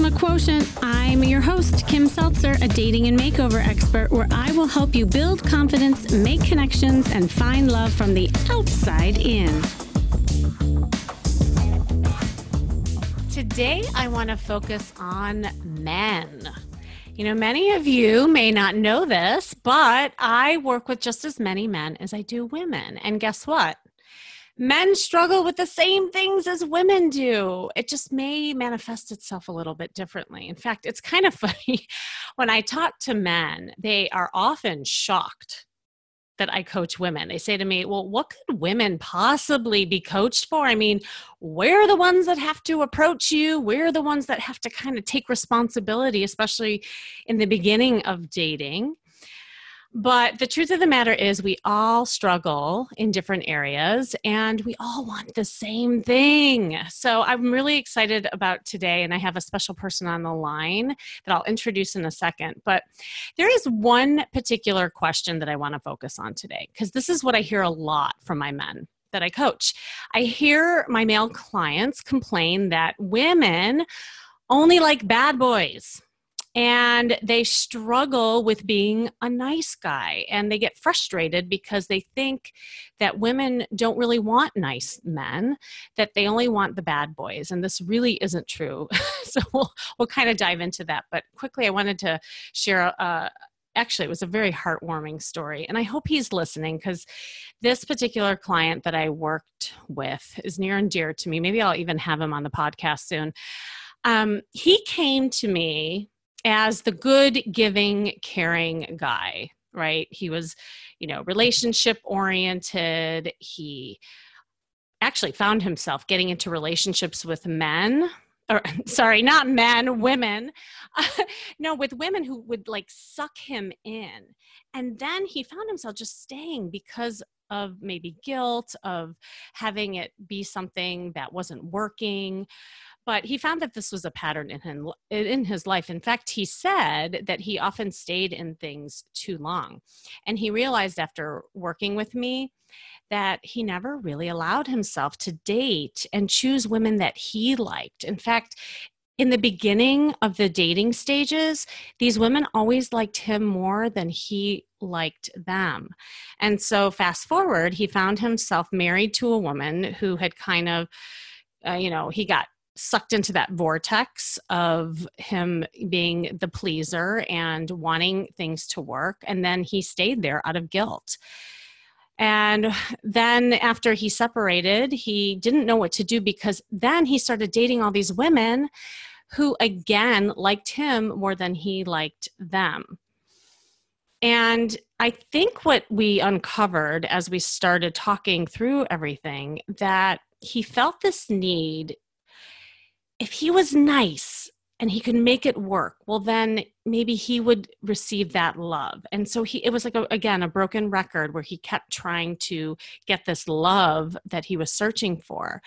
Charisma Quotient. I'm your host, Kim Seltzer, a dating and makeover expert, where I will help you build confidence, make connections, and find love from the outside in. Today, I want to focus on men. You know, many of you may not know this, but I work with just as many men as I do women. And guess what? Men struggle with the same things as women do. It just may manifest itself a little bit differently. In fact, it's kind of funny when I talk to men, they are often shocked that I coach women. They say to me, Well, what could women possibly be coached for? I mean, we're the ones that have to approach you, we're the ones that have to kind of take responsibility, especially in the beginning of dating. But the truth of the matter is, we all struggle in different areas and we all want the same thing. So I'm really excited about today, and I have a special person on the line that I'll introduce in a second. But there is one particular question that I want to focus on today because this is what I hear a lot from my men that I coach. I hear my male clients complain that women only like bad boys and they struggle with being a nice guy and they get frustrated because they think that women don't really want nice men that they only want the bad boys and this really isn't true. So we'll, we'll kind of dive into that but quickly i wanted to share a, actually it was a very heartwarming story and i hope he's listening because this particular client that i worked with is near and dear to me. Maybe i'll even have him on the podcast soon. Um, he came to me as the good, giving, caring guy, right? He was, you know, relationship oriented. He actually found himself getting into relationships with men or sorry not men women no with women who would like suck him in and then he found himself just staying because of maybe guilt of having it be something that wasn't working but he found that this was a pattern in him in his life. In fact he said that he often stayed in things too long. And he realized after working with me that he never really allowed himself to date and choose women that he liked. In fact in the beginning of the dating stages, these women always liked him more than he liked them. And so, fast forward, he found himself married to a woman who had kind of, uh, you know, he got sucked into that vortex of him being the pleaser and wanting things to work. And then he stayed there out of guilt. And then after he separated, he didn't know what to do because then he started dating all these women who, again, liked him more than he liked them. And I think what we uncovered as we started talking through everything that he felt this need if he was nice and he could make it work well then maybe he would receive that love. And so he it was like a, again a broken record where he kept trying to get this love that he was searching for.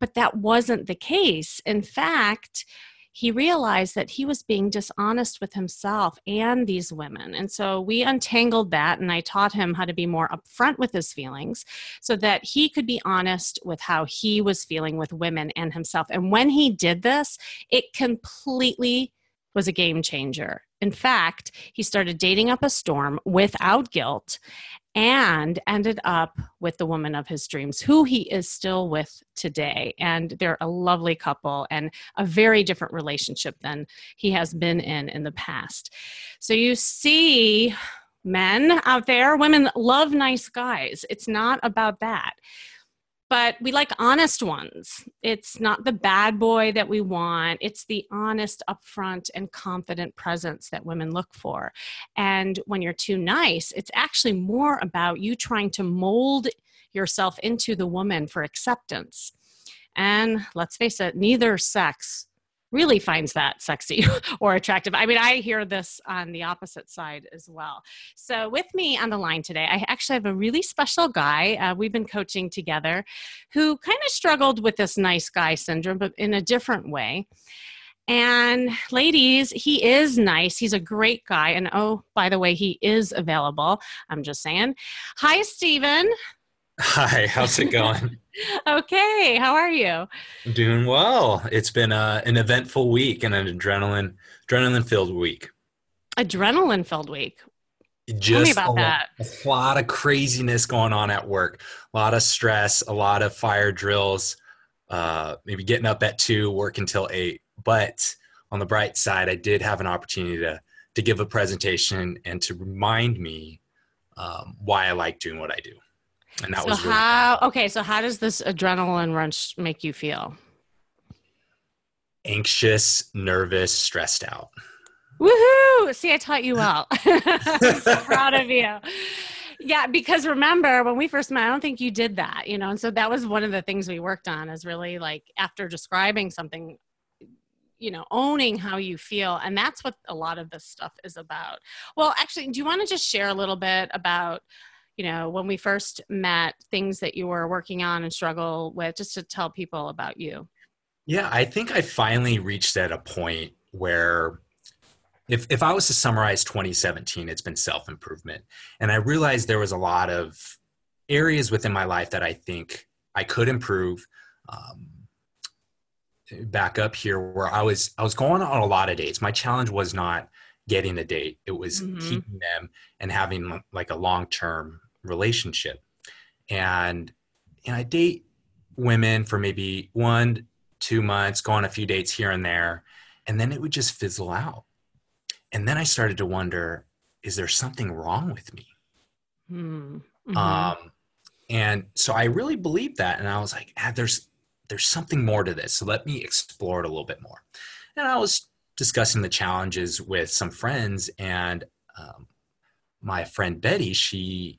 But that wasn't the case. In fact he realized that he was being dishonest with himself and these women. And so we untangled that, and I taught him how to be more upfront with his feelings so that he could be honest with how he was feeling with women and himself. And when he did this, it completely was a game changer. In fact, he started dating up a storm without guilt and ended up with the woman of his dreams, who he is still with today. And they're a lovely couple and a very different relationship than he has been in in the past. So you see, men out there, women love nice guys. It's not about that but we like honest ones. It's not the bad boy that we want, it's the honest, upfront, and confident presence that women look for. And when you're too nice, it's actually more about you trying to mold yourself into the woman for acceptance. And let's face it, neither sex really finds that sexy or attractive. I mean, I hear this on the opposite side as well. So, with me on the line today, I actually have a really special guy. Uh, we've been coaching together who kind of struggled with this nice guy syndrome, but in a different way. And ladies, he is nice. He's a great guy. And oh, by the way, he is available. I'm just saying. Hi, Stephen. Hi, how's it going? Okay, how are you? Doing well. It's been uh, an eventful week and an adrenaline adrenaline filled week. Adrenaline filled week. Just Tell me about a, that. A lot of craziness going on at work. A lot of stress. A lot of fire drills. Uh, maybe getting up at two, work until eight. But on the bright side, I did have an opportunity to to give a presentation and to remind me um, why I like doing what I do. And that so was really how fun. okay. So how does this adrenaline rush make you feel? Anxious, nervous, stressed out. Woohoo! See, I taught you well. I'm so proud of you. Yeah, because remember when we first met, I don't think you did that, you know, and so that was one of the things we worked on is really like after describing something, you know, owning how you feel. And that's what a lot of this stuff is about. Well, actually, do you want to just share a little bit about you know, when we first met, things that you were working on and struggle with, just to tell people about you? Yeah, I think I finally reached at a point where if if I was to summarize 2017, it's been self improvement, and I realized there was a lot of areas within my life that I think I could improve. Um, back up here, where I was I was going on a lot of dates. My challenge was not getting a date; it was mm-hmm. keeping them and having like a long term relationship. And and I date women for maybe one, two months, go on a few dates here and there, and then it would just fizzle out. And then I started to wonder, is there something wrong with me? Hmm. Mm-hmm. Um, and so I really believed that, and I was like, ah, there's there's something more to this. So let me explore it a little bit more. And I was discussing the challenges with some friends, and um, my friend Betty, she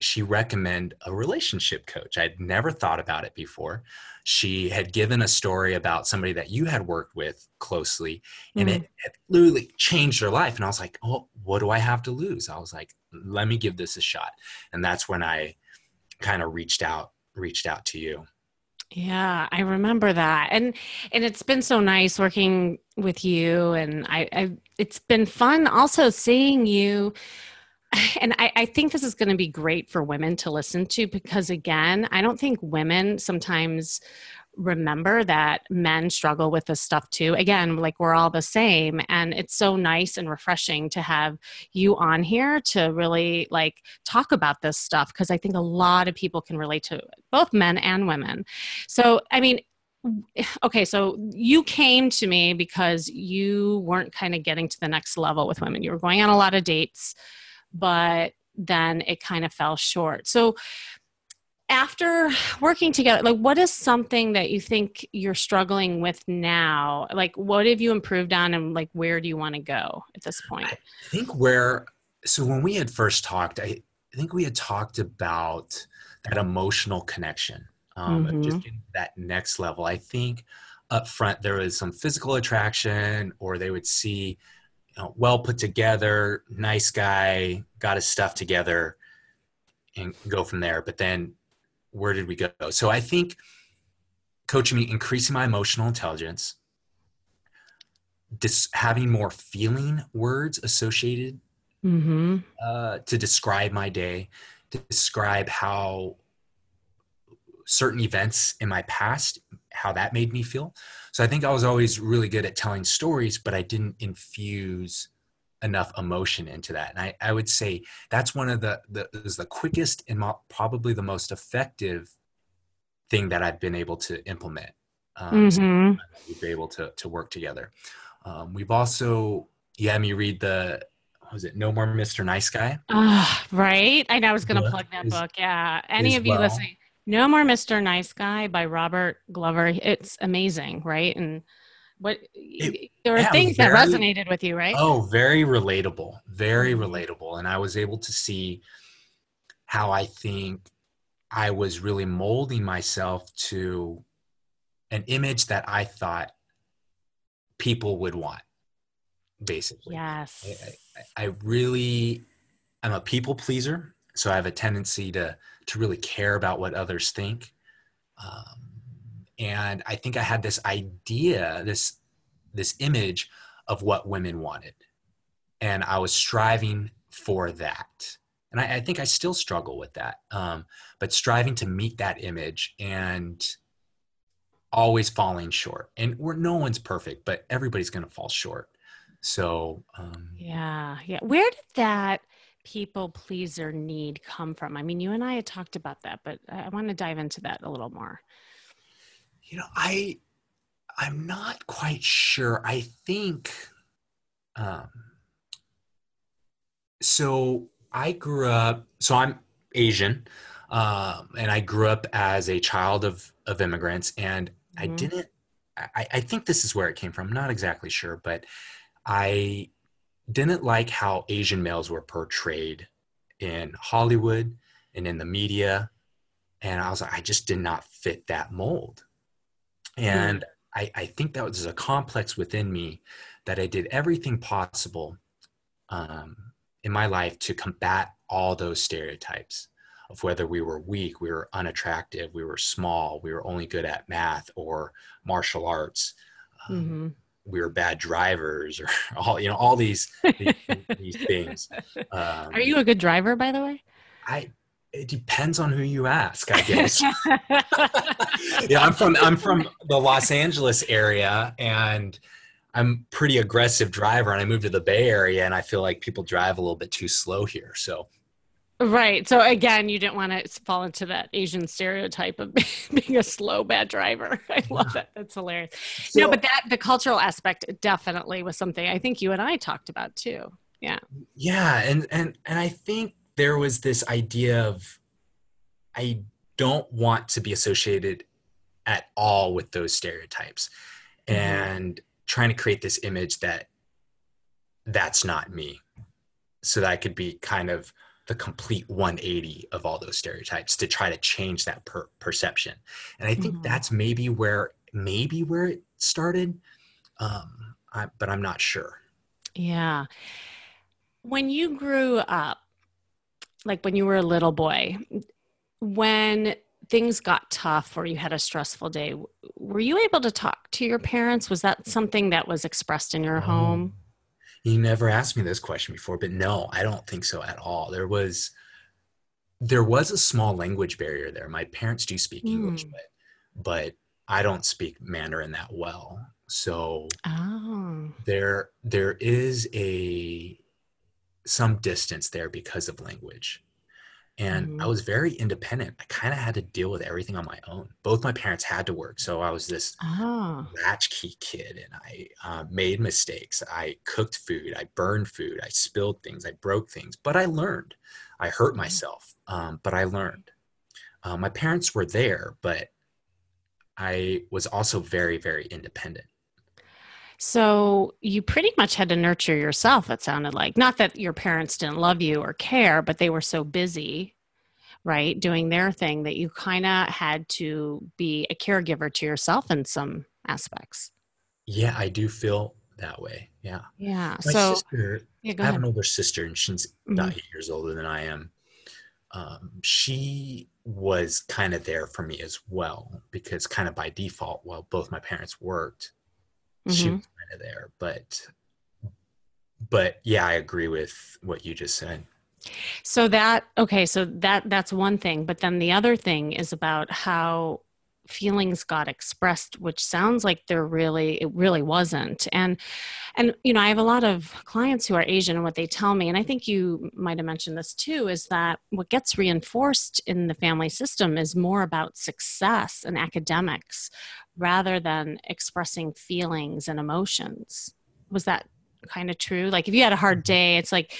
she recommend a relationship coach. I'd never thought about it before. She had given a story about somebody that you had worked with closely, and mm-hmm. it, it literally changed their life. And I was like, "Oh, what do I have to lose?" I was like, "Let me give this a shot." And that's when I kind of reached out, reached out to you. Yeah, I remember that, and and it's been so nice working with you, and I, I it's been fun also seeing you and I, I, think this is going to be great for women to listen to because again i don't think women sometimes remember that men struggle with this stuff too. Again like we're all the same and it's so nice and refreshing to have you on here to really like talk about this stuff because i think a lot of people can relate to it both men and women. So i mean okay so you came to me because you weren't kind of getting to the next level with women. You were going on a lot of dates but then it kind of fell short. So after working together like what is something that you think you're struggling with now like what have you improved on and like where do you want to go at this point i think where so when we had first talked i, think we had talked about that emotional connection um, mm-hmm. just getting that next level i think up front there was some physical attraction or they would see well put together, nice guy, got his stuff together, and go from there. But then, where did we go? So I think coaching me, increasing my emotional intelligence, dis- having more feeling words associated mm-hmm. uh, to describe my day, to describe how certain events in my past, how that made me feel. So I think I was always really good at telling stories, but I didn't infuse enough emotion into that. And I, I would say that's one of the, the is the quickest and mo- probably the most effective thing that I've been able to implement. Um, mm-hmm. so we've been able to, to work together. Um, we've also, yeah, had me read the, was it No More Mr. Nice Guy? Uh, right. I know I was going to plug that book. Yeah. Any of you well. listening, no More Mr. Nice Guy by Robert Glover. It's amazing, right? And what it, there were things very, that resonated with you, right? Oh, very relatable. Very mm-hmm. relatable. And I was able to see how I think I was really molding myself to an image that I thought people would want, basically. Yes. I, I, I really, I'm a people pleaser. So I have a tendency to to really care about what others think. Um, and I think I had this idea, this this image of what women wanted, and I was striving for that. and I, I think I still struggle with that. Um, but striving to meet that image and always falling short. And we're no one's perfect, but everybody's going to fall short. So um, yeah, yeah. Where did that people pleaser need come from? I mean, you and I had talked about that, but I want to dive into that a little more. You know, I I'm not quite sure. I think um, so. I grew up. So I'm Asian, um, and I grew up as a child of of immigrants, and mm-hmm. I didn't. I, I think this is where it came from. I'm not exactly sure, but I didn't like how Asian males were portrayed in Hollywood and in the media. And I was like, I just did not fit that mold. And mm. I, I, think that was a complex within me that I did everything possible um, in my life to combat all those stereotypes of whether we were weak, we were unattractive, we were small, we were only good at math or martial arts. Um, mm-hmm we were bad drivers or all you know all these these, these things. Um, are you a good driver by the way? I it depends on who you ask i guess. Yeah i'm from i'm from the los angeles area and i'm pretty aggressive driver and i moved to the bay area and i feel like people drive a little bit too slow here so Right. So again, you didn't want to fall into that Asian stereotype of being a slow bad driver. I love that. That's hilarious. So, no, but that the cultural aspect definitely was something I think you and I talked about too. Yeah. Yeah, and and and I think there was this idea of I don't want to be associated at all with those stereotypes mm-hmm. and trying to create this image that that's not me so that I could be kind of the complete 180 of all those stereotypes to try to change that per- perception. And i think mm-hmm. that's maybe where maybe where it started um, I, but i'm not sure. Yeah. When you grew up like when you were a little boy when things got tough or you had a stressful day were you able to talk to your parents? Was that something that was expressed in your oh, home you never asked me this question before, but no, I don't think so at all. There was there was a small language barrier there. My parents do speak mm. English, but but I don't speak Mandarin that well. So oh. there there is a some distance there because of language and mm-hmm. I was very independent. I kind of had to deal with everything on my own. Both my parents had to work, so I was this oh. latchkey kid, and I uh, made mistakes. I cooked food, I burned food, I spilled things, I broke things, but I learned. I hurt mm-hmm. myself, um, but I learned. Uh, my parents were there, but I was also very, very independent. So you pretty much had to nurture yourself, it sounded like. Not that your parents didn't love you or care, but they were so busy, right, doing their thing that you kind of had to be a caregiver to yourself in some aspects. Yeah, I do feel that way. Yeah. Yeah. My so, sister, yeah, I have an older sister and she's mm-hmm. about eight years older than I am. Um, she was kind of there for me as well because kind of by default, while both my parents worked, mm-hmm. she was kind of there. But but yeah, I agree with what you just said. So that okay, so that that's one thing, but then the other thing is about how feelings got expressed which sounds like they're really it really wasn't and and you know i have a lot of clients who are asian and what they tell me and i think you might have mentioned this too is that what gets reinforced in the family system is more about success and academics rather than expressing feelings and emotions. Was that kind of true? Like if you had a hard mm-hmm. day, it's like,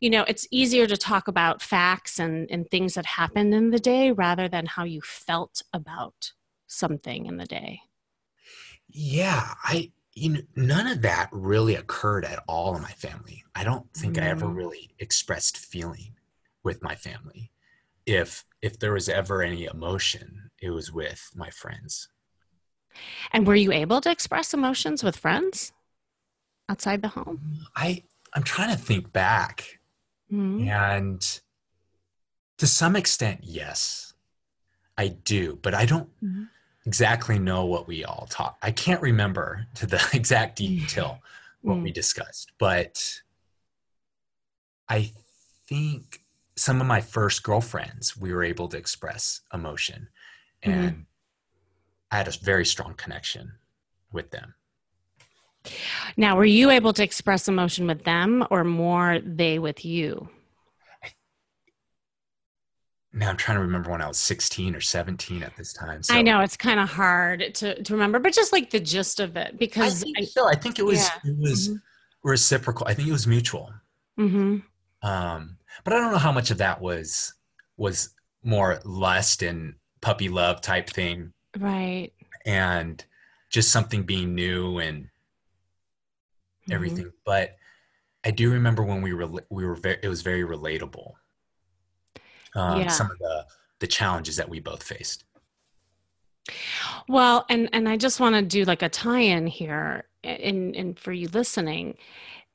you know, it's easier to talk about facts and, and things that happened in the day rather than how you felt about something in the day. Yeah, I you know none of that really occurred at all in my family. I don't think mm. I ever mm. really expressed feeling with my family. If if there was ever any emotion, it was with my friends. And were you able to express emotions with friends outside the home? I I'm trying to think back. Mm-hmm. And to some extent, yes, I do, but I don't mm-hmm. Exactly know what we all talk. I can't remember to the exact detail what mm-hmm. we discussed, but I think some of my first girlfriends, we were able to express emotion, Mm-hmm. and I had a very strong connection with them. Now, were you able to express emotion with them or more they with you? Now I'm trying to remember when I was 16 or 17 at this time. So I know it's kind of hard to, to remember, but just like the gist of it, I because think I, so. I think it was Yeah. it was Mhm. reciprocal. I think it was mutual. hmm Um, but I don't know how much of that was was more lust and puppy love type thing, right. and just something being new and Mhm. everything. But I do remember when we were we were very, it was very relatable. Um, Yeah. Some of the the challenges that we both faced. Well, and and I just want to do like a tie-in here, and and for you listening,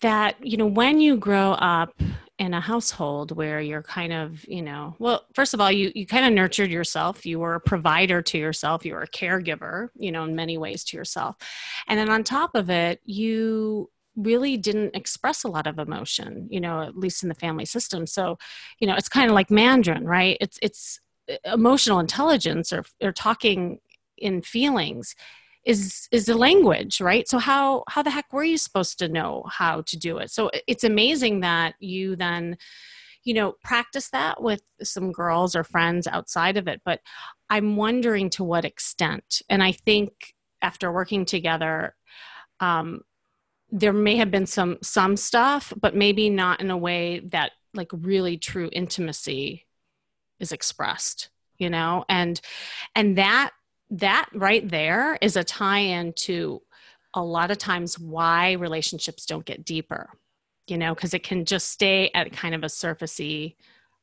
that you know when you grow up in a household where you're kind of you know well first of all you you kind of nurtured yourself you were a provider to yourself you were a caregiver you know in many ways to yourself and then on top of it you really didn't express a lot of emotion you know at least in the family system. So you know it's kind of like mandarin right? It's it's uh, emotional intelligence or, or talking in feelings is is the language right? So how how the heck were you supposed to know how to do it? So it's amazing that you then you know practice that with some girls or friends outside of it but i'm wondering to what extent. And i think after working together um there may have been some some stuff but maybe not in a way that like really true intimacy is expressed you know? And and that that right there is a tie-in to a lot of times why relationships don't get deeper you know? Because it can just stay at kind of a surfacey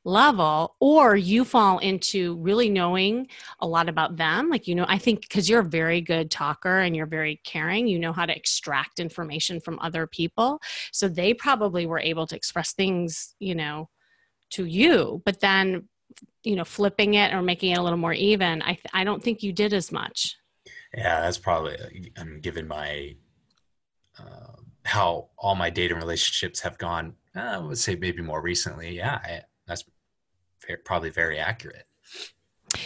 level or you fall into really knowing a lot about them like you know i think because you're a very good talker and you're very caring you know how to extract information from other people so they probably were able to express things you know to you but then you know flipping it or making it a little more even i th- i don't think you did as much Yeah, that's probably um, given my uh, how all my dating relationships have gone. uh, I would say maybe more recently. Yeah, I, that's probably very accurate.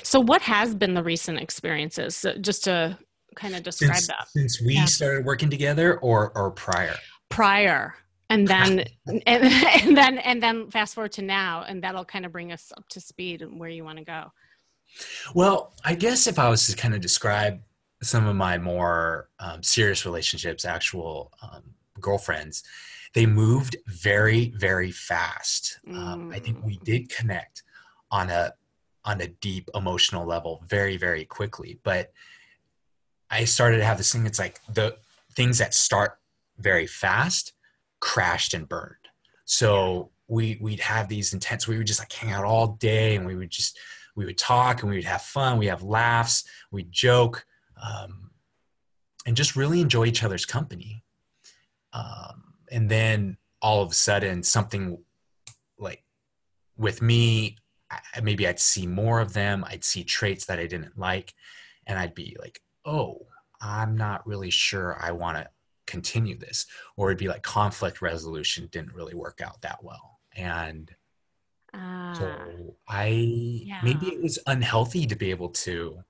so what has been the recent experiences so just to kind of describe Since, that since we Yeah. started working together, or or prior. prior and then and, and then and then fast forward to now and that'll kind of bring us up to speed and where you want to go Well, I guess if I was to kind of describe some of my more um, serious relationships, actual um, girlfriends, they moved very, very fast. Um, I think we did connect on a on a deep emotional level very, very quickly. But I started to have this thing. It's like the things that start very fast crashed and burned. So we we'd have these intense. We would just like hang out all day, and we would just we would talk and we would have fun. We have laughs. We joke, um, and just really enjoy each other's company. Um, and then all of a sudden, something like with me, I, maybe I'd see more of them. I'd see traits that I didn't like, and I'd be like, "Oh, I'm not really sure I want to continue this." Or it'd be like conflict resolution didn't really work out that well, and Ah, so I maybe it was unhealthy to be able to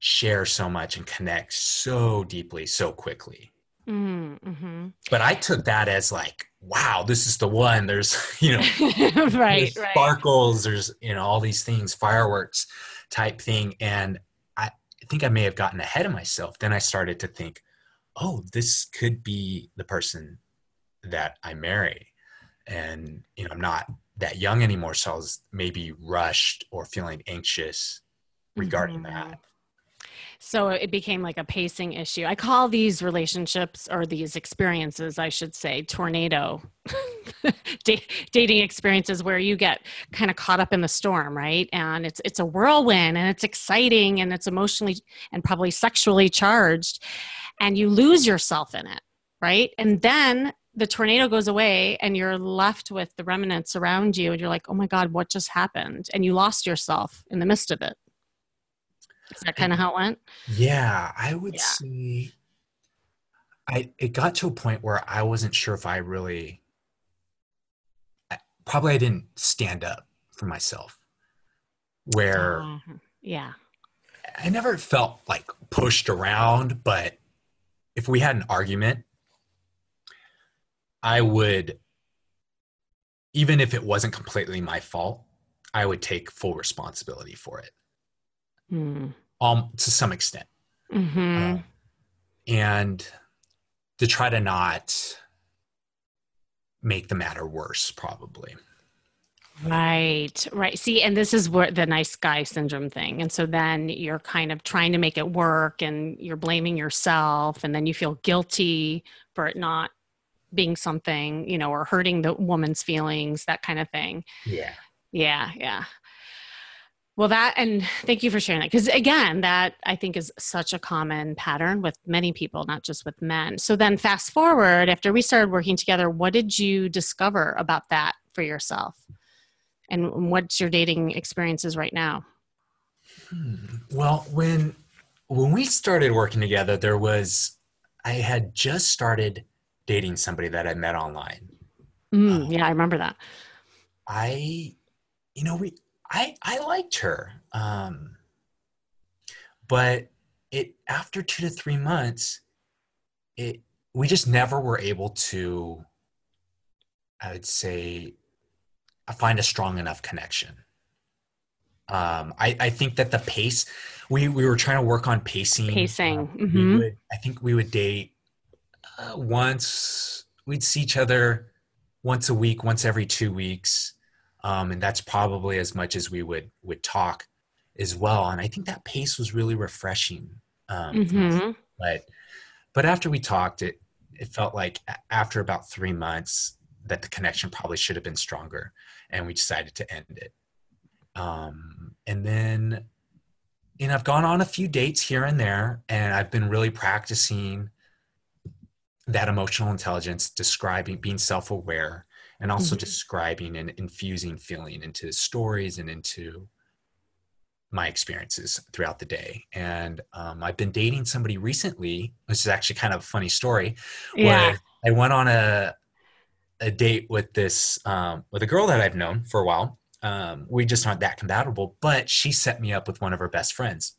share so much and connect so deeply so quickly. Mm, mhm. But I took that as like, wow, this is the one. There's, you know, right there's right sparkles, there's, you know, all these things, fireworks type thing. And I think I may have gotten ahead of myself. Then I started to think, oh, this could be the person that I marry. And, you know, I'm not that young anymore. So I was maybe rushed or feeling anxious regarding Mhm. that. So it became like a pacing issue. I call these relationships or these experiences, I should say, tornado da- dating experiences where you get kind of caught up in the storm, right? And it's it's a whirlwind and it's exciting and it's emotionally and probably sexually charged and you lose yourself in it, right? And then the tornado goes away and you're left with the remnants around you and you're like, "Oh my god, what just happened?" And you lost yourself in the midst of it. Is that kind of how it went? Yeah, I would Yeah. say I it got to a point where I wasn't sure if I really I- probably I didn't stand up for myself. Where Uh, yeah. I never felt like pushed around, but if we had an argument, I would, even if it wasn't completely my fault, I would take full responsibility for it, Mm. um, to some extent, hmm Uh, and to try to not make the matter worse, probably. Right, right. See, and this is where the nice guy syndrome thing. And so then you're kind of trying to make it work and you're blaming yourself, and then you feel guilty for it not being something, you know, or hurting the woman's feelings, that kind of thing. Yeah. Yeah, yeah. Well, that, and thank you for sharing that. Because again, that I think is such a common pattern with many people, not just with men. So then, fast forward, after we started working together, what did you discover about that for yourself? And what's your dating experiences right now? Hmm. Well, when when we started working together, there was I had just started dating somebody that I met online. Mm, Oh. yeah, I remember that. I, you know, we I I liked her, um, but it after two to three months, it we just never were able to. I would say, find a strong enough connection. Um, I, I think that the pace we we were trying to work on pacing. Pacing, Uh, we mhm. would, I think we would date uh, once. We'd see each other once a week, once every two weeks, um, and that's probably as much as we would would talk as well. And I think that pace was really refreshing. Um. Mhm. But but after we talked, it it felt like after about three months that the connection probably should have been stronger, and we decided to end it. Um, and then, you know, I've gone on a few dates here and there, and I've been really practicing that emotional intelligence, describing, being self-aware, and also Mhm. describing and infusing feeling into stories and into my experiences throughout the day. And um, I've been dating somebody recently, which is actually kind of a funny story. Yeah. Where I went on a a date with this um, with a girl that I've known for a while. Um, we just aren't that compatible, but she set me up with one of her best friends,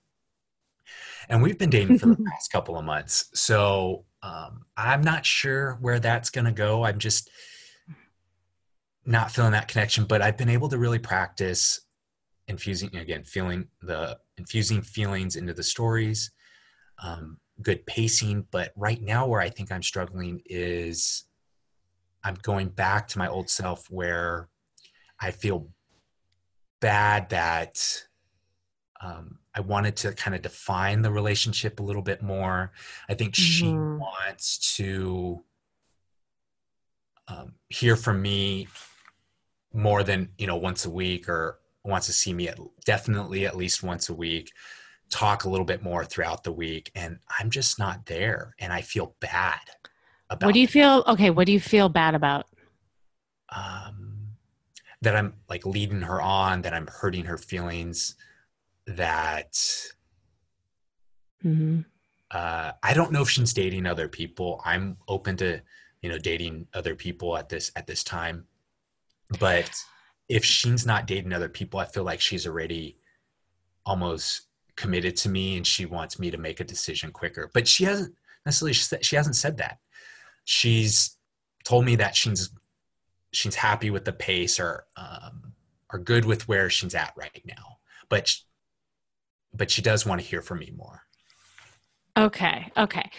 and we've been dating for the past couple of months. So um, I'm not sure where that's going to go. I'm just not feeling that connection, but I've been able to really practice infusing again, feeling the infusing feelings into the stories, um, good pacing. But right now, where I think I'm struggling is I'm going back to my old self where I feel bad that um, I wanted to kind of define the relationship a little bit more. I think she Mhm. wants to um, hear from me more than you know once a week or wants to see me at definitely at least once a week talk a little bit more throughout the week and i'm just not there and i feel bad about What do you feel? Okay, what do you feel bad about? um, that i'm like leading her on that i'm hurting her feelings that Mhm. uh, i don't know if she's dating other people i'm open to you know dating other people at this at this time but if she's not dating other people i feel like she's already almost committed to me and she wants me to make a decision quicker. But she hasn't necessarily she hasn't said that. She's told me that she's she's happy with the pace or um, good with where she's at right now. But but she does want to hear from me more. Okay, okay.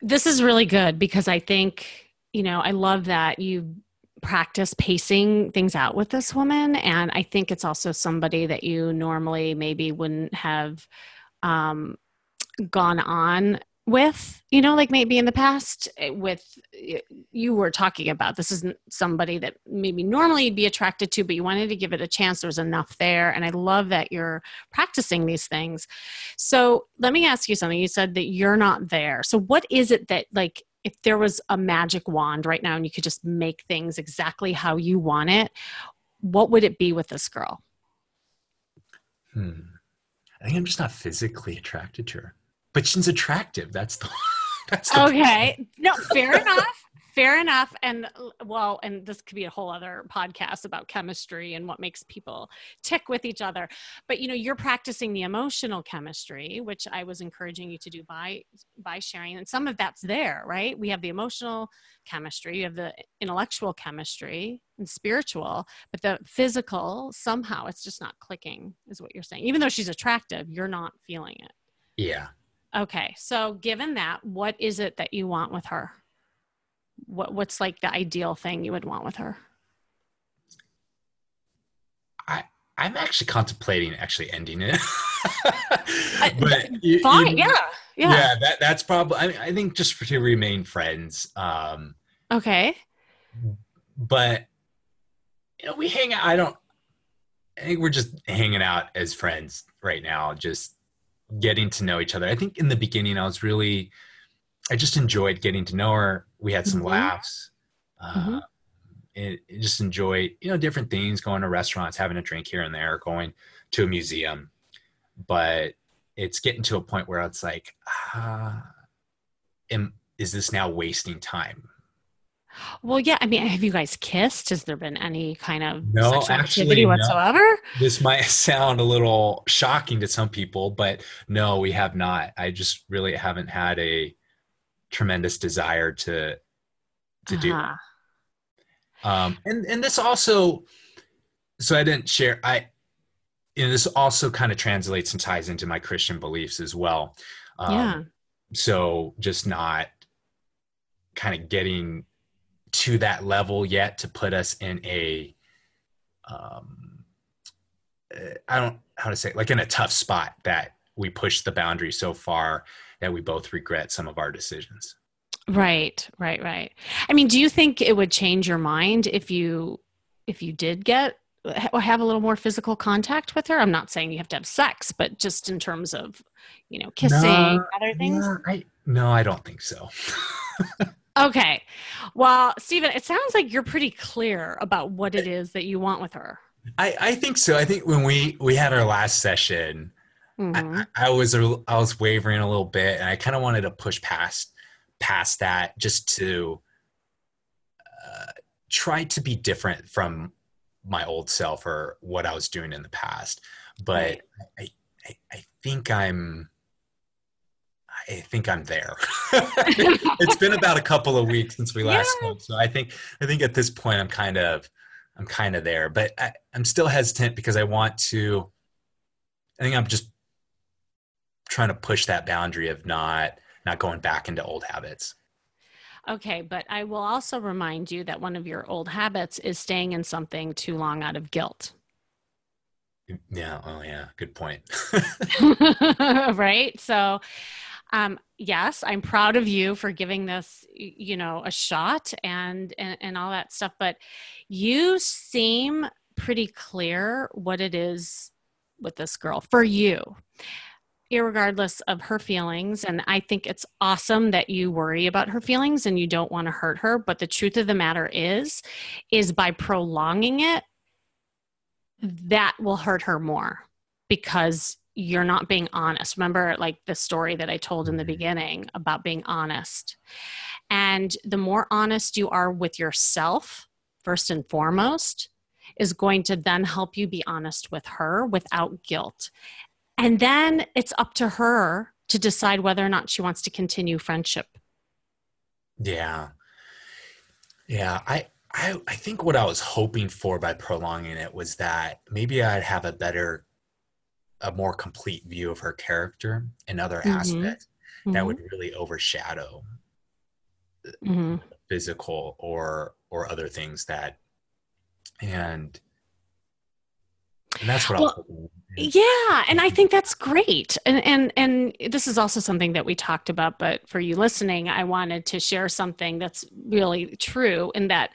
This is really good because I think, you know, I love that you practice pacing things out with this woman. And I think it's also somebody that you normally maybe wouldn't have um, gone on with, you know, like maybe in the past eh, with you were talking about. This isn't somebody that maybe normally you'd be attracted to, but you wanted to give it a chance. There was enough there. And I love that you're practicing these things. So let me ask you something. You said that you're not there. So what is it that like if there was a magic wand right now and you could just make things exactly how you want it, what would it be with this girl? Hmm. I think I'm just not physically attracted to her, but she's attractive. That's the. That's the Okay. No, fair enough. Fair enough. And well, and this could be a whole other podcast about chemistry and what makes people tick with each other. But you know, you're practicing the emotional chemistry, which I was encouraging you to do by by sharing. And some of that's there, right? We have the emotional chemistry, you have the intellectual chemistry and spiritual, but the physical somehow it's just not clicking, is what you're saying. Even though she's attractive, you're not feeling it. Yeah. Okay. So given that, what is it that you want with her? What what's like the ideal thing you would want with her? I I'm actually contemplating actually ending it. but you, fine, you, yeah, yeah, yeah. That that's probably. I, I think just for, to remain friends. Um, okay. But you know, we hang out. I don't. I think we're just hanging out as friends right now, just getting to know each other. I think in the beginning, I was really, I just enjoyed getting to know her. We had some mm-hmm. laughs. Uh, mm-hmm. and just enjoyed, you know, different things, going to restaurants, having a drink here and there, going to a museum. But it's getting to a point where it's like, ah, am, is this now wasting time? Well, yeah. I mean, have you guys kissed? Has there been any kind of no, sexual actually, activity whatsoever? No. This might sound a little shocking to some people, but no, we have not. I just really haven't had a tremendous desire to to uh-huh. do. Um, and and this also, so I didn't share. I and this also kind of translates and ties into my Christian beliefs as well. Um, yeah. So just not kind of getting to that level yet to put us in a um i don't how to say like in a tough spot that we push the boundary so far that we both regret some of our decisions right right right i mean do you think it would change your mind if you if you did get have a little more physical contact with her i'm not saying you have to have sex but just in terms of you know kissing no, other things no, I, no i don't think so Okay. Well, Stephen, it sounds like you're pretty clear about what it is that you want with her. I, I think so. I think when we we had our last session, mm-hmm. I, I, was a, I was wavering a little bit, and I kind of wanted to push past past that just to uh, try to be different from my old self or what I was doing in the past. But right. I, I I think I'm I think I'm there. it's been about a couple of weeks since we last yeah. spoke, so I think I think at this point I'm kind of I'm kind of there, but I, I'm still hesitant because I want to. I think I'm just trying to push that boundary of not not going back into old habits. Okay, but I will also remind you that one of your old habits is staying in something too long out of guilt. Yeah, oh yeah, good point. right? So um, yes, I'm proud of you for giving this, you know, a shot and, and and all that stuff. But you seem pretty clear what it is with this girl for you regardless of her feelings and i think it's awesome that you worry about her feelings and you don't want to hurt her but the truth of the matter is is by prolonging it that will hurt her more because you're not being honest. Remember, like the story that I told in the mm-hmm. beginning about being honest. And the more honest you are with yourself, first and foremost, is going to then help you be honest with her without guilt. And then it's up to her to decide whether or not she wants to continue friendship. Yeah. Yeah. I, I, I think what I was hoping for by prolonging it was that maybe I'd have a better a more complete view of her character and other mm-hmm. aspects mm-hmm. that would really overshadow mm-hmm. physical or or other things that and and that's what well, yeah. and i think that's great. And and and this is also something that we talked about but for you listening i wanted to share something that's really true in that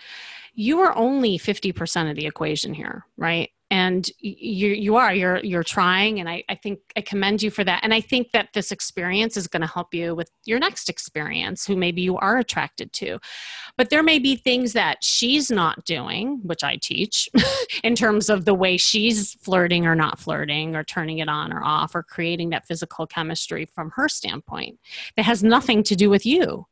you are only 50% of the equation here right and you you are you're you're trying and I, I think i commend you for that. And i think that this experience is going to help you with your next experience who maybe you are attracted to. But there may be things that she's not doing which i teach in terms of the way she's flirting or not flirting or turning it on or off or creating that physical chemistry from her standpoint that has nothing to do with you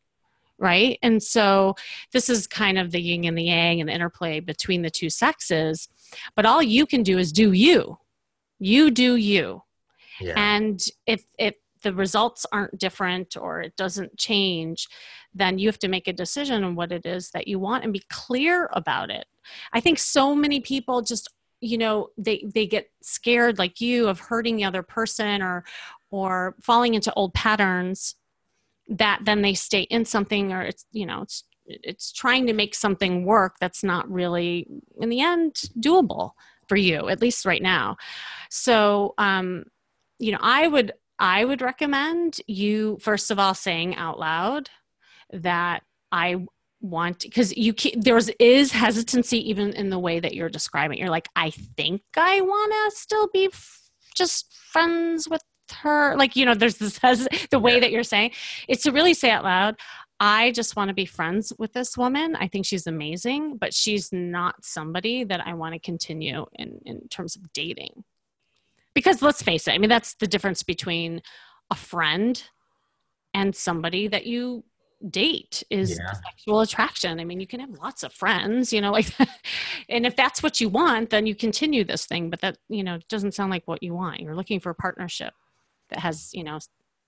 right? And so this is kind of the yin and the yang and the interplay between the two sexes. But all you can do is do you. You do you. Yeah. And if if the results aren't different or it doesn't change, then you have to make a decision on what it is that you want and be clear about it. I think so many people just you know they they get scared like you of hurting the other person or or falling into old patterns that then they stay in something or it's you know it's it's trying to make something work that's not really in the end doable for you at least right now. So um you know i would i would recommend you first of all saying out loud that i want because you there is is hesitancy even in the way that you're describing you're like i think i want to still be f- just friends with her like you know there's this the way that you're saying it's to really say out loud i just want to be friends with this woman i think she's amazing but she's not somebody that i want to continue in in terms of dating because let's face it i mean that's the difference between a friend and somebody that you date is yeah. sexual attraction. I mean, you can have lots of friends, you know, like, and if that's what you want, then you continue this thing. But that, you know, doesn't sound like what you want. You're looking for a partnership that has, you know,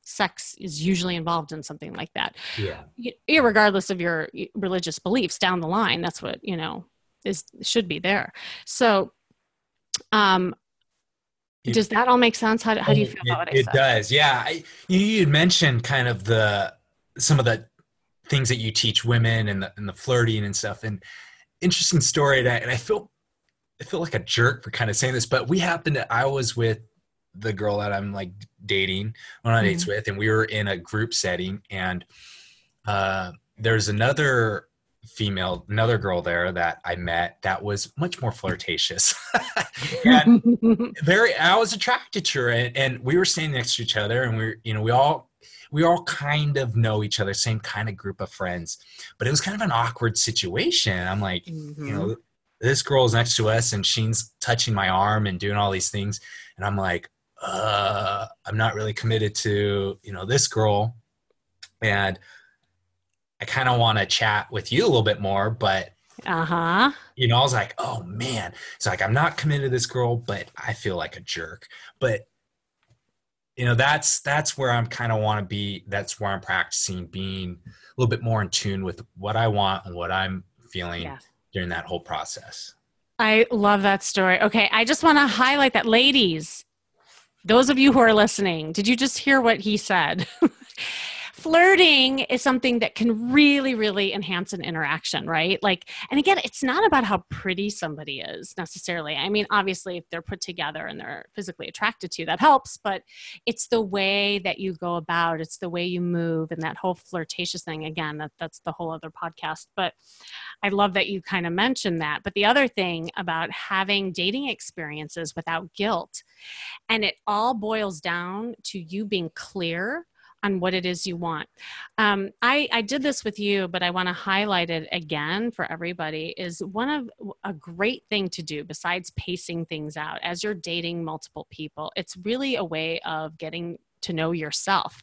sex is usually involved in something like that. Yeah. Irregardless of your religious beliefs down the line, that's what, you know, is should be there. So, um, does that all make sense? How, how do you feel about it? It does. Yeah. I, you, you had mentioned kind of the, some of the things that you teach women and the, and the flirting and stuff. And interesting story. And I, and I feel, I feel like a jerk for kind of saying this, but we happened to, I was with the girl that I'm like dating, went on mm-hmm. dates with, and we were in a group setting. And uh, there's another female, another girl there that I met that was much more flirtatious. and very, I was attracted to her, and, and we were standing next to each other, and we, are you know, we all we all kind of know each other, same kind of group of friends. But it was kind of an awkward situation. I'm like, mm-hmm. you know, this girl is next to us and she's touching my arm and doing all these things. And I'm like, uh, I'm not really committed to, you know, this girl. And I kind of want to chat with you a little bit more, but uh-huh. you know i was like oh man. It's like i'm not committed to this girl but i feel like a jerk. But you know that's that's where i'm kind of want to be that's where i'm practicing being a little bit more in tune with what i want and what i'm feeling yeah. during that whole process. I love that story. Okay i just want to highlight that ladies those of you who are listening did you just hear what he said? Flirting is something that can really really enhance an interaction right? Like and again it's not about how pretty somebody is necessarily. I mean obviously if they're put together and they're physically attracted to you that helps but it's the way that you go about it's the way you move and that whole flirtatious thing again that, that's the whole other podcast but i love that you kind of mentioned that. But the other thing about having dating experiences without guilt and it all boils down to you being clear on what it is you want. Um, I, I did this with you, but I want to highlight it again for everybody. Is one of a great thing to do besides pacing things out as you're dating multiple people. It's really a way of getting to know yourself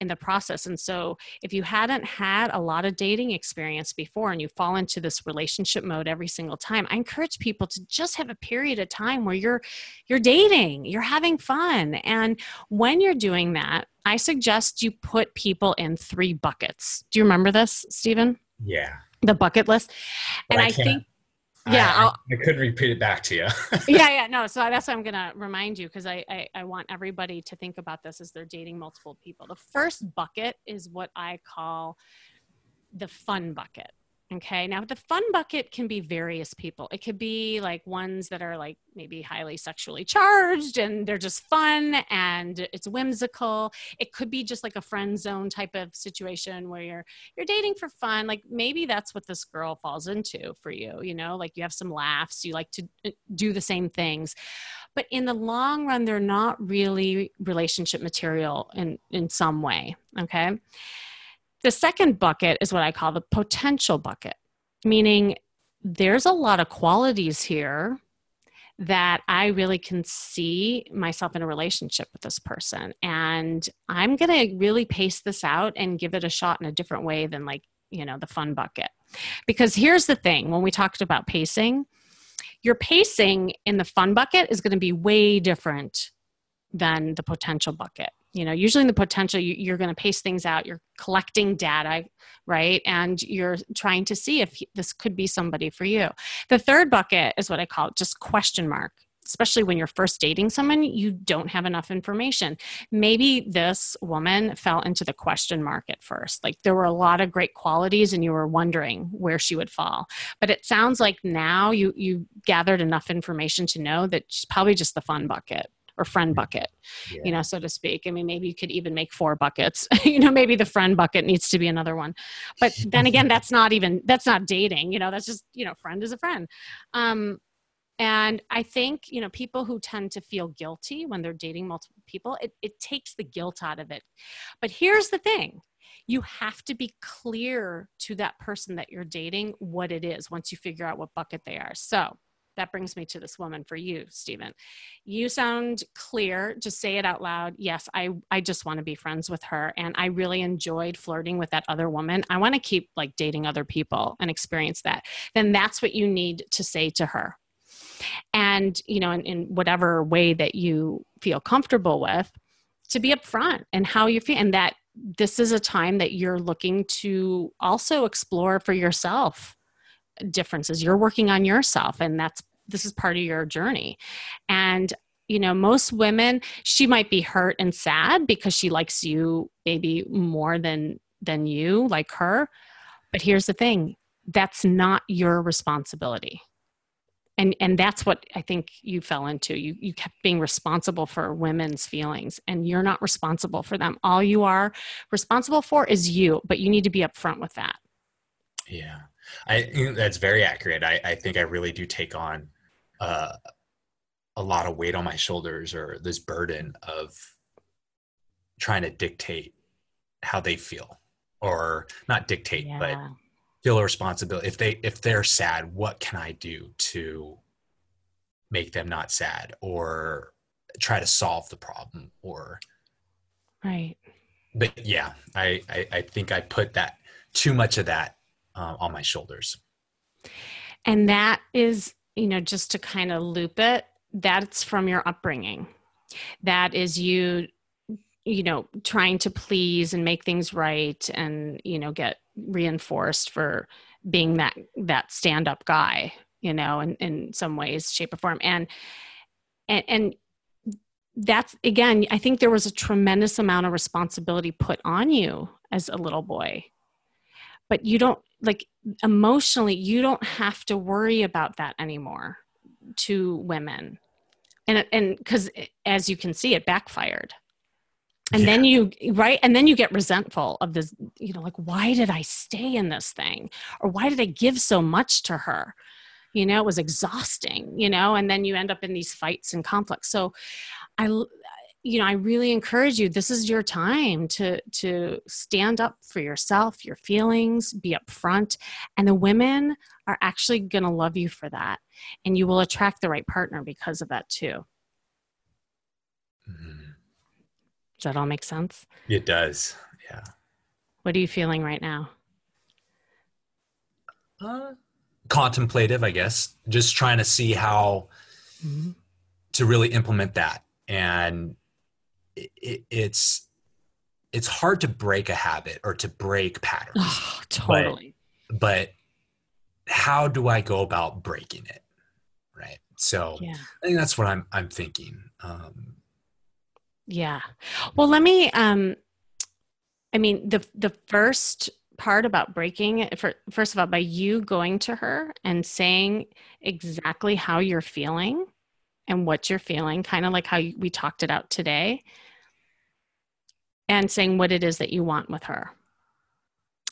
in the process. And so, if you hadn't had a lot of dating experience before and you fall into this relationship mode every single time, I encourage people to just have a period of time where you're you're dating, you're having fun. And when you're doing that, I suggest you put people in three buckets. Do you remember this, Stephen? Yeah. The bucket list. But and I, I think yeah I, I, couldn't repeat it back to you. Yeah yeah no so that's what i'm gonna remind you because I, I, I want everybody to think about this as they're dating multiple people. The first bucket is what i call the fun bucket Okay. Now, the fun bucket can be various people. It could be like ones that are like maybe highly sexually charged and they're just fun and it's whimsical. It could be just like a friend zone type of situation where you're you're dating for fun. Like maybe that's what this girl falls into for you, you know, like you have some laughs, you like to uh, do the same things. But in the long run, they're not really relationship material in in some way. Okay. The second bucket is what I call the potential bucket, meaning there's a lot of qualities here that I really can see myself in a relationship with this person. And I'm going to really pace this out and give it a shot in a different way than like, you know, the fun bucket. Because here's the thing when we talked about pacing, your pacing in the fun bucket is going to be way different than the potential bucket you know usually in the potential you, are going to pace things out you're collecting data right? And you're trying to see if this could be somebody for you. The third bucket is what i call just question mark especially when you're first dating someone you don't have enough information. Maybe this woman fell into the question mark at first. Like there were a lot of great qualities and you were wondering where she would fall. But it sounds like now you you gathered enough information to know that she's probably just the fun bucket or friend bucket, yeah. you know, so to speak. I mean, maybe you could even make four buckets. you know, maybe the friend bucket needs to be another one. But then again, that's not even that's not dating. You know, that's just you know, friend is a friend. Um, and I think you know people who tend to feel guilty when they're dating multiple people, it, it takes the guilt out of it. But here's the thing you have to be clear to that person that you're dating what it is once you figure out what bucket they are. So that brings me to this woman for you, Stephen. You sound clear. Just say it out loud. Yes, I, I just want to be friends with her. And I really enjoyed flirting with that other woman. I want to keep like dating other people and experience that. Then that's what you need to say to her. And, you know, in, in whatever way that you feel comfortable with, to be upfront and how you feel. And that this is a time that you're looking to also explore for yourself differences you're working on yourself and that's this is part of your journey. And you know most women she might be hurt and sad because she likes you maybe more than than you like her. But here's the thing that's not your responsibility. And and that's what i think you fell into. You you kept being responsible for women's feelings and you're not responsible for them. All you are responsible for is you but you need to be upfront with that. Yeah. I that's very accurate. I, I think i really do take on uh, a lot of weight on my shoulders or this burden of trying to dictate how they feel or not dictate yeah. but feel a responsibility. If they if they're sad what can i do to make them not sad or try to solve the problem or right. But yeah i i, I think i put that too much of that uh, on my shoulders. And that is you know, just to kind of loop it, that's from your upbringing. That is you, you know, trying to please and make things right and, you know, get reinforced for being that that stand-up guy, you know, in, in some ways, shape or form. And and and that's again, I think there was a tremendous amount of responsibility put on you as a little boy. But you don't like emotionally you don't have to worry about that anymore to women. And and because as you can see it backfired. And yeah. then you right? And then you get resentful of this you know like why did i stay in this thing? Or why did i give so much to her? You know it was exhausting you know? And then you end up in these fights and conflicts. So i you know i really encourage you this is your time to to stand up for yourself your feelings be upfront and the women are actually going to love you for that and you will attract the right partner because of that too. Mm-hmm. does that all make sense? It does yeah. What are you feeling right now? Uh, contemplative i guess. Just trying to see how mm-hmm. to really implement that and it, it's it's hard to break a habit or to break patterns. Oh, totally. But, but, how do I go about breaking it? Right. So yeah. I think that's what I'm I'm thinking. Um, yeah. Well, let me. Um, I mean, the the first part about breaking for, first of all by you going to her and saying exactly how you're feeling and what you're feeling kind of like how we talked it out today and saying what it is that you want with her.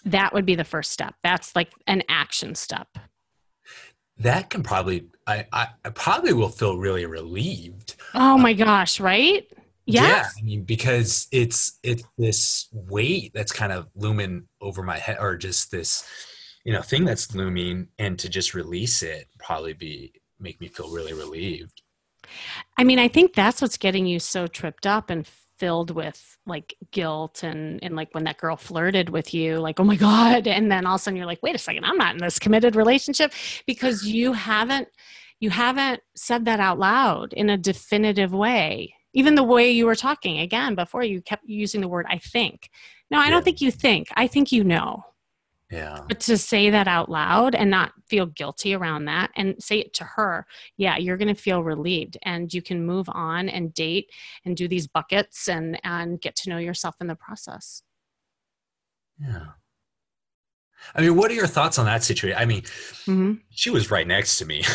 That would be the first step. That's like an action step. That can probably, I, I, I probably will feel really relieved. Oh my gosh, right? Yes. Yeah, I mean, because it's it's this weight that's kind of looming over my head, or just this, you know, thing that's looming, and to just release it probably be make me feel really relieved. I mean, I think that's what's getting you so tripped up and filled with like guilt and and like when that girl flirted with you like oh my god and then all of a sudden you're like wait a second i'm not in this committed relationship because you haven't you haven't said that out loud in a definitive way even the way you were talking again before you kept using the word i think no i yeah. don't think you think i think you know yeah. But to say that out loud and not feel guilty around that and say it to her, yeah, you're going to feel relieved and you can move on and date and do these buckets and and get to know yourself in the process. Yeah. I mean, what are your thoughts on that situation? I mean, mm-hmm. she was right next to me.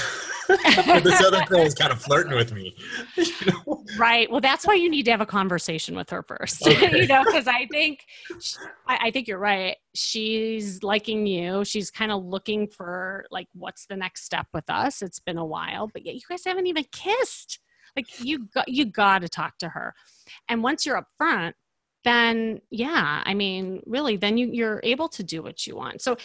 this other girl is kind of flirting with me. You know? Right. Well, that's why you need to have a conversation with her first. Okay. you know, because I think I, I think you're right. She's liking you. She's kind of looking for like what's the next step with us. It's been a while, but yet you guys haven't even kissed. Like you got you got to talk to her. And once you're up front, then yeah i mean really then you, you're able to do what you want. So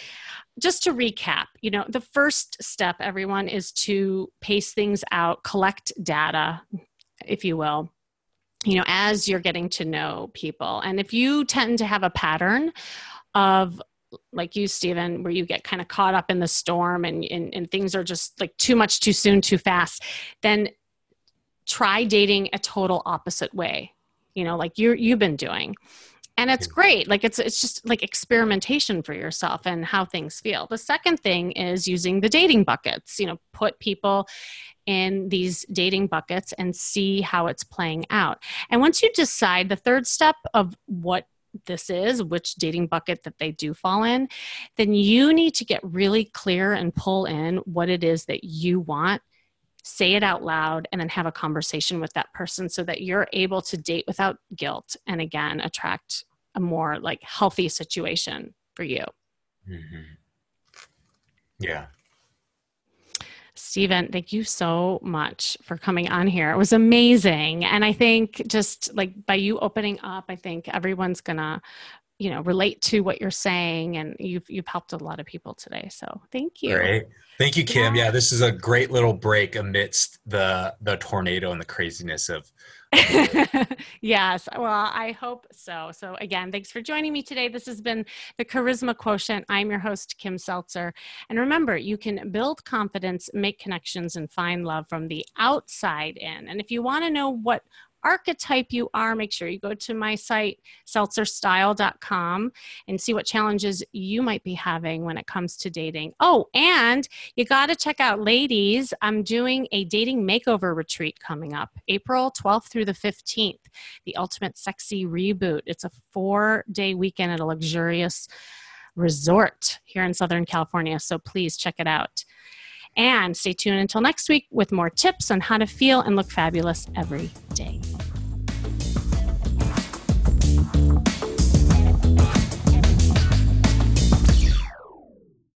just to recap you know the first step everyone is to pace things out collect data if you will you know as you're getting to know people. And if you tend to have a pattern of like you stephen where you get kind of caught up in the storm and, and, and things are just like too much too soon too fast then try dating a total opposite way you know like you you've been doing. And it's great. Like it's it's just like experimentation for yourself and how things feel. The second thing is using the dating buckets you know put people in these dating buckets and see how it's playing out. And once you decide the third step of what this is, which dating bucket that they do fall in, then you need to get really clear and pull in what it is that you want say it out loud and then have a conversation with that person so that you're able to date without guilt and again attract a more like healthy situation for you mm-hmm. yeah Stephen, thank you so much for coming on here. It was amazing. And I think just like by you opening up, I think everyone's going to you know relate to what you're saying and you've you've helped a lot of people today so thank you. Great. Thank you kim. Yeah. yeah this is a great little break amidst the the tornado and the craziness of yes well i hope so. So again thanks for joining me today. This has been the charisma quotient. I'm your host kim seltzer. And remember you can build confidence make connections and find love from the outside in. And if you want to know what archetype you are, make sure you go to my site, seltzerstyle.com, and see what challenges you might be having when it comes to dating. Oh, and you got to check out, ladies, I'm doing a dating makeover retreat coming up April 12th through the 15th, the Ultimate Sexy Reboot. It's a four day weekend at a luxurious resort here in Southern California, so please check it out. And stay tuned until next week with more tips on how to feel and look fabulous every